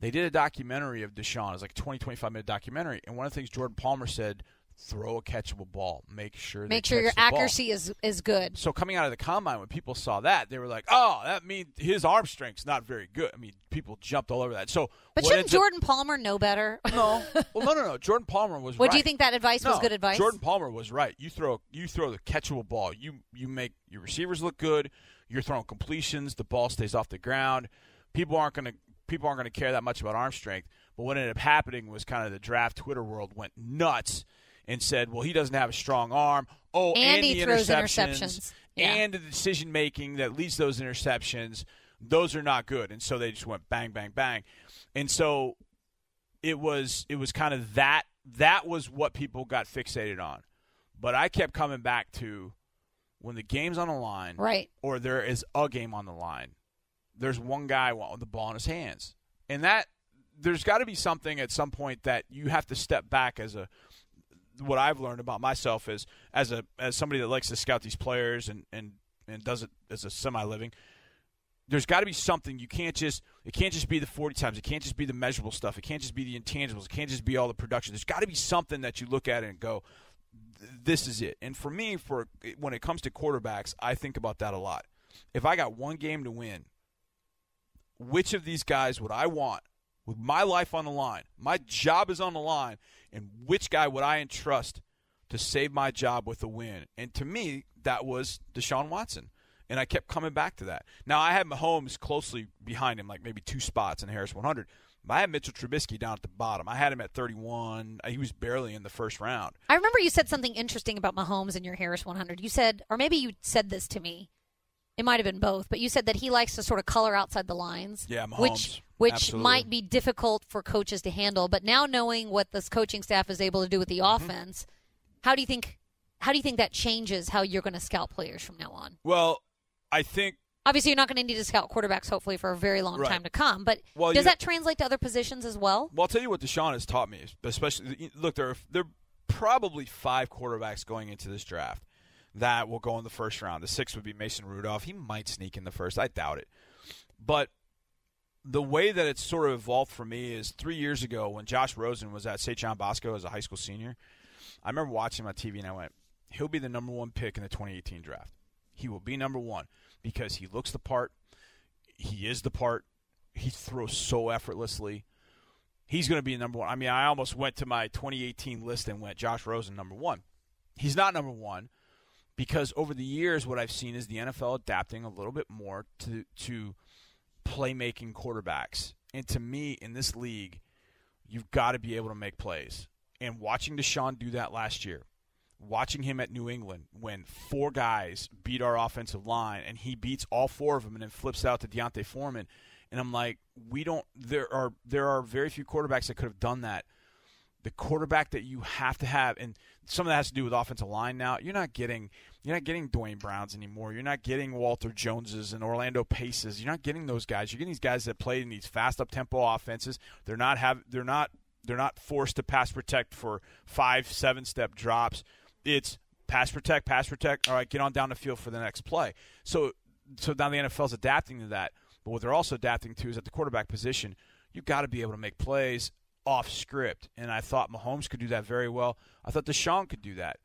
Speaker 2: they did a documentary of Deshaun. It was like a 20, 25 minute documentary, and one of the things Jordan Palmer said throw a catchable ball. Make sure
Speaker 1: make sure your accuracy
Speaker 2: ball.
Speaker 1: is is good.
Speaker 2: So coming out of the combine, when people saw that, they were like, "Oh, that means his arm strength's not very good." I mean, people jumped all over that. So,
Speaker 1: but shouldn't Jordan up, Palmer know better?
Speaker 2: no, well, no, no, no. Jordan Palmer was.
Speaker 1: What
Speaker 2: right.
Speaker 1: do you think that advice
Speaker 2: no,
Speaker 1: was good advice?
Speaker 2: Jordan Palmer was right. You throw you throw the catchable ball. You you make your receivers look good. You're throwing completions. The ball stays off the ground. People aren't going to people aren't going to care that much about arm strength. But what ended up happening was kind of the draft Twitter world went nuts and said, well, he doesn't have a strong arm. Oh,
Speaker 1: and,
Speaker 2: and
Speaker 1: he
Speaker 2: the
Speaker 1: throws
Speaker 2: interceptions,
Speaker 1: interceptions.
Speaker 2: Yeah. and the decision making that leads those interceptions. Those are not good, and so they just went bang, bang, bang, and so it was it was kind of that that was what people got fixated on. But I kept coming back to when the game's on the line,
Speaker 1: right,
Speaker 2: or there is a game on the line. There's one guy with the ball in his hands, and that there's got to be something at some point that you have to step back as a what I've learned about myself is as a as somebody that likes to scout these players and and and does it as a semi living. There's got to be something you can't just it can't just be the 40 times. It can't just be the measurable stuff. It can't just be the intangibles. It can't just be all the production. There's got to be something that you look at and go, this is it. And for me, for when it comes to quarterbacks, I think about that a lot. If I got one game to win, which of these guys would I want with my life on the line? My job is on the line, and which guy would I entrust to save my job with a win? And to me, that was Deshaun Watson. And I kept coming back to that. Now, I had Mahomes closely behind him, like maybe two spots in Harris 100. I had Mitchell Trubisky down at the bottom. I had him at 31. Uh, he was barely in the first round.
Speaker 1: I remember you said something interesting about Mahomes in your Harris 100. You said, or maybe you said this to me. It might have been both, but you said that he likes to sort of color outside the lines.
Speaker 2: Yeah, Mahomes.
Speaker 1: which which
Speaker 2: Absolutely.
Speaker 1: might be difficult for coaches to handle. But now knowing what this coaching staff is able to do with the
Speaker 2: Mm-hmm.
Speaker 1: offense, how do you think how do you think that changes how you're going to scout players from now on?
Speaker 2: Well, I think
Speaker 1: Obviously, you're not going to need to scout quarterbacks hopefully for a very long
Speaker 2: Right.
Speaker 1: time to come. But
Speaker 2: Well,
Speaker 1: does that translate to other positions as well?
Speaker 2: Well, I'll tell you what Deshaun has taught me, especially look there. Are, there are probably five quarterbacks going into this draft that will go in the first round. The sixth would be Mason Rudolph. He might sneak in the first. I doubt it. But the way that it's sort of evolved for me is three years ago when Josh Rosen was at St. John Bosco as a high school senior. I remember watching on TV and I went, he'll be the number one pick in the 2018 draft. He will be number one because he looks the part. He is the part. He throws so effortlessly he's going to be number one. I mean, I almost went to my 2018 list and went Josh Rosen number one. He's not number one because over the years, what I've seen is the NFL adapting a little bit more to to playmaking quarterbacks. And to me, in this league, you've got to be able to make plays. And watching Deshaun do that last year, watching him at New England when four guys beat our offensive line and he beats all four of them and then flips out to D'Onta Foreman, and I'm like, we don't. There are there are very few quarterbacks that could have done that. The quarterback that you have to have, and some of that has to do with offensive line. Now you're not getting you're not getting Duane Browns anymore. You're not getting Walter Joneses and Orlando Paces. You're not getting those guys. You're getting these guys that play in these fast up tempo offenses. They're not have they're not they're not forced to pass protect for five seven step drops. It's pass protect, pass protect. All right, get on down the field for the next play. So so now the NFL's adapting to that. But what they're also adapting to is at the quarterback position, you've got to be able to make plays off script. And I thought Mahomes could do that very well. I thought Deshaun could do that.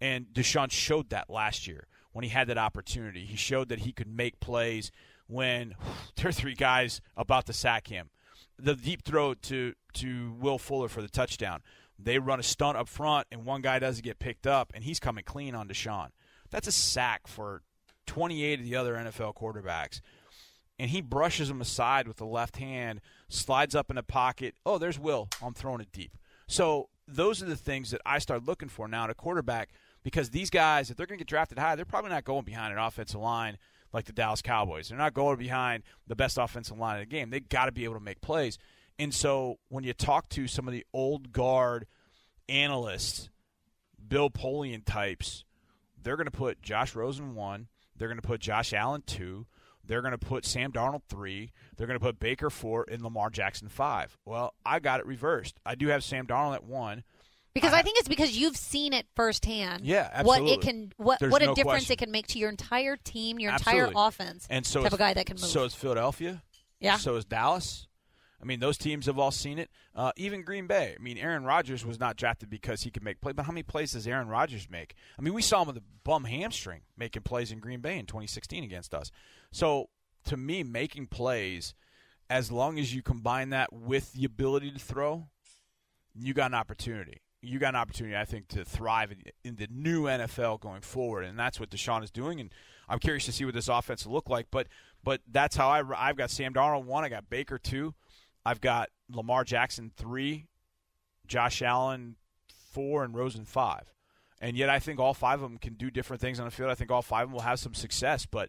Speaker 2: And Deshaun showed that last year when he had that opportunity. He showed that he could make plays when there are three guys about to sack him. The deep throw to, to Will Fuller for the touchdown. They run a stunt up front, and one guy doesn't get picked up, and he's coming clean on Deshaun. That's a sack for 28 of the other NFL quarterbacks and he brushes him aside with the left hand, slides up in the pocket. Oh, there's Will. I'm throwing it deep. So those are the things that I start looking for now in a quarterback because these guys, if they're going to get drafted high, they're probably not going behind an offensive line like the Dallas Cowboys. They're not going behind the best offensive line in the game. They've got to be able to make plays. And so when you talk to some of the old guard analysts, Bill Polian types, they're going to put Josh Rosen one. They're going to put Josh Allen two. They're going to put Sam Darnold three. They're going to put Baker four and Lamar Jackson five. Well, I got it reversed. I do have Sam Darnold at one.
Speaker 1: Because
Speaker 2: I
Speaker 1: I, think it's because you've seen it firsthand.
Speaker 2: Yeah, absolutely.
Speaker 1: What it can, what
Speaker 2: There's
Speaker 1: what a
Speaker 2: no
Speaker 1: difference
Speaker 2: question.
Speaker 1: it can make to your entire team, your
Speaker 2: Absolutely.
Speaker 1: entire offense.
Speaker 2: And so
Speaker 1: have
Speaker 2: is-
Speaker 1: a guy that can move.
Speaker 2: So is Philadelphia.
Speaker 1: yeah,
Speaker 2: So is Dallas. I mean, those teams have all seen it. Uh, even Green Bay. I mean, Aaron Rodgers was not drafted because he could make plays, but how many plays does Aaron Rodgers make? I mean, we saw him with a bum hamstring making plays in Green Bay in 2016 against us. So, to me, making plays, as long as you combine that with the ability to throw, you got an opportunity. You got an opportunity, I think, to thrive in, the new NFL going forward, and that's what Deshaun is doing. And I'm curious to see what this offense will look like. But but that's how I I've got Sam Darnold one, I got Baker two, I've got Lamar Jackson three, Josh Allen four, and Rosen five. And yet, I think all five of them can do different things on the field. I think all five of them will have some success. But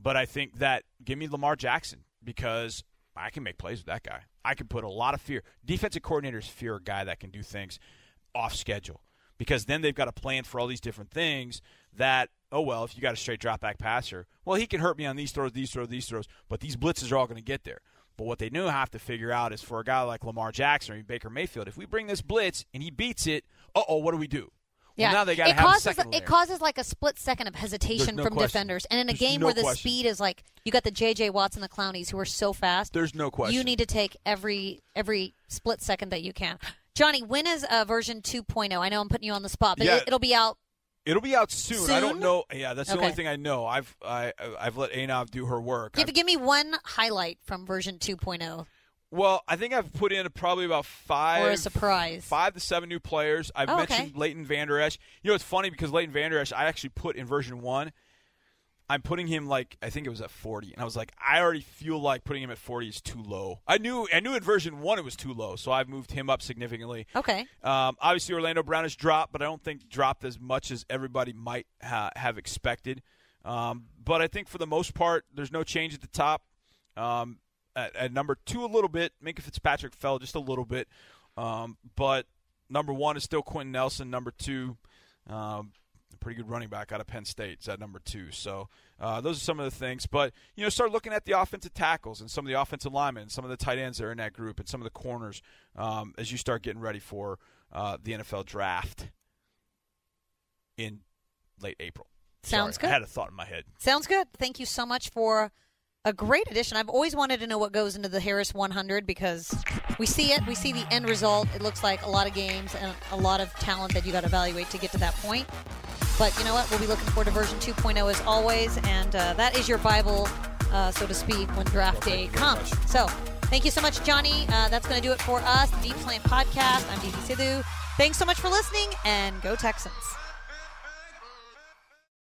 Speaker 2: but I think that give me Lamar Jackson because I can make plays with that guy. I can put a lot of fear. Defensive coordinators fear a guy that can do things off schedule because then they've got a plan for all these different things that oh well if you got a straight drop back passer well he can hurt me on these throws these throws these throws but these blitzes are all going to get there but what they do have to figure out is for a guy like Lamar Jackson or Baker Mayfield if we bring this blitz and he beats it uh-oh what do we do
Speaker 1: yeah.
Speaker 2: well, now they got to
Speaker 1: it
Speaker 2: have
Speaker 1: causes
Speaker 2: a second
Speaker 1: it causes like a split second of hesitation
Speaker 2: no
Speaker 1: from
Speaker 2: question.
Speaker 1: defenders, and in a
Speaker 2: There's
Speaker 1: game
Speaker 2: no
Speaker 1: where the
Speaker 2: question.
Speaker 1: speed is like you got the J.J. Watts and the Clowneys who are so fast.
Speaker 2: there's no question
Speaker 1: You need to take every every split second that you can. Johnny, when is uh, version 2.0? I know I'm putting you on the spot, but
Speaker 2: Yeah.
Speaker 1: it, it'll be out.
Speaker 2: It'll be out soon. I don't know. Yeah, that's the only thing I know. I've I, I've let Anov do her work.
Speaker 1: Give,
Speaker 2: I've-
Speaker 1: give me one highlight from version oh. 2.0
Speaker 2: well, I think I've put in probably about five
Speaker 1: or a surprise.
Speaker 2: five to seven new players. I've
Speaker 1: Oh, okay.
Speaker 2: mentioned Leighton Vander Esch. You know, it's funny because Leighton Vander Esch, I actually put in version one. I'm putting him like I think it was at 40, and I was like, I already feel like putting him at 40 is too low. I knew I knew in version one it was too low, so I've moved him up significantly.
Speaker 1: Okay.
Speaker 2: Um, obviously, Orlando Brown has dropped, but I don't think dropped as much as everybody might ha- have expected. Um, but I think for the most part, there's no change at the top. Um, at, at, number two, a little bit. Minkah Fitzpatrick fell just a little bit. Um, but number one is still Quenton Nelson. Number two, um, a pretty good running back out of Penn State is at number two. So uh, those are some of the things. But you know, start looking at the offensive tackles and some of the offensive linemen, and some of the tight ends that are in that group, and some of the corners um, as you start getting ready for uh, the NFL draft in late April.
Speaker 1: Sounds
Speaker 2: Sorry,
Speaker 1: good.
Speaker 2: I had a thought in my head.
Speaker 1: Sounds good. Thank you so much for a great addition. I've always wanted to know what goes into the Harris 100 because we see it, we see the end result. It looks like a lot of games and a lot of talent that you got to evaluate to get to that point. But you know what? We'll be looking forward to version 2.0 as always, and uh, that is your Bible, uh, so to speak, when draft day comes. So thank you so much, Johnny. Uh, that's going to do it for us, the Deep Slant Podcast. I'm DP Sidhu. Thanks so much for listening, and go Texans.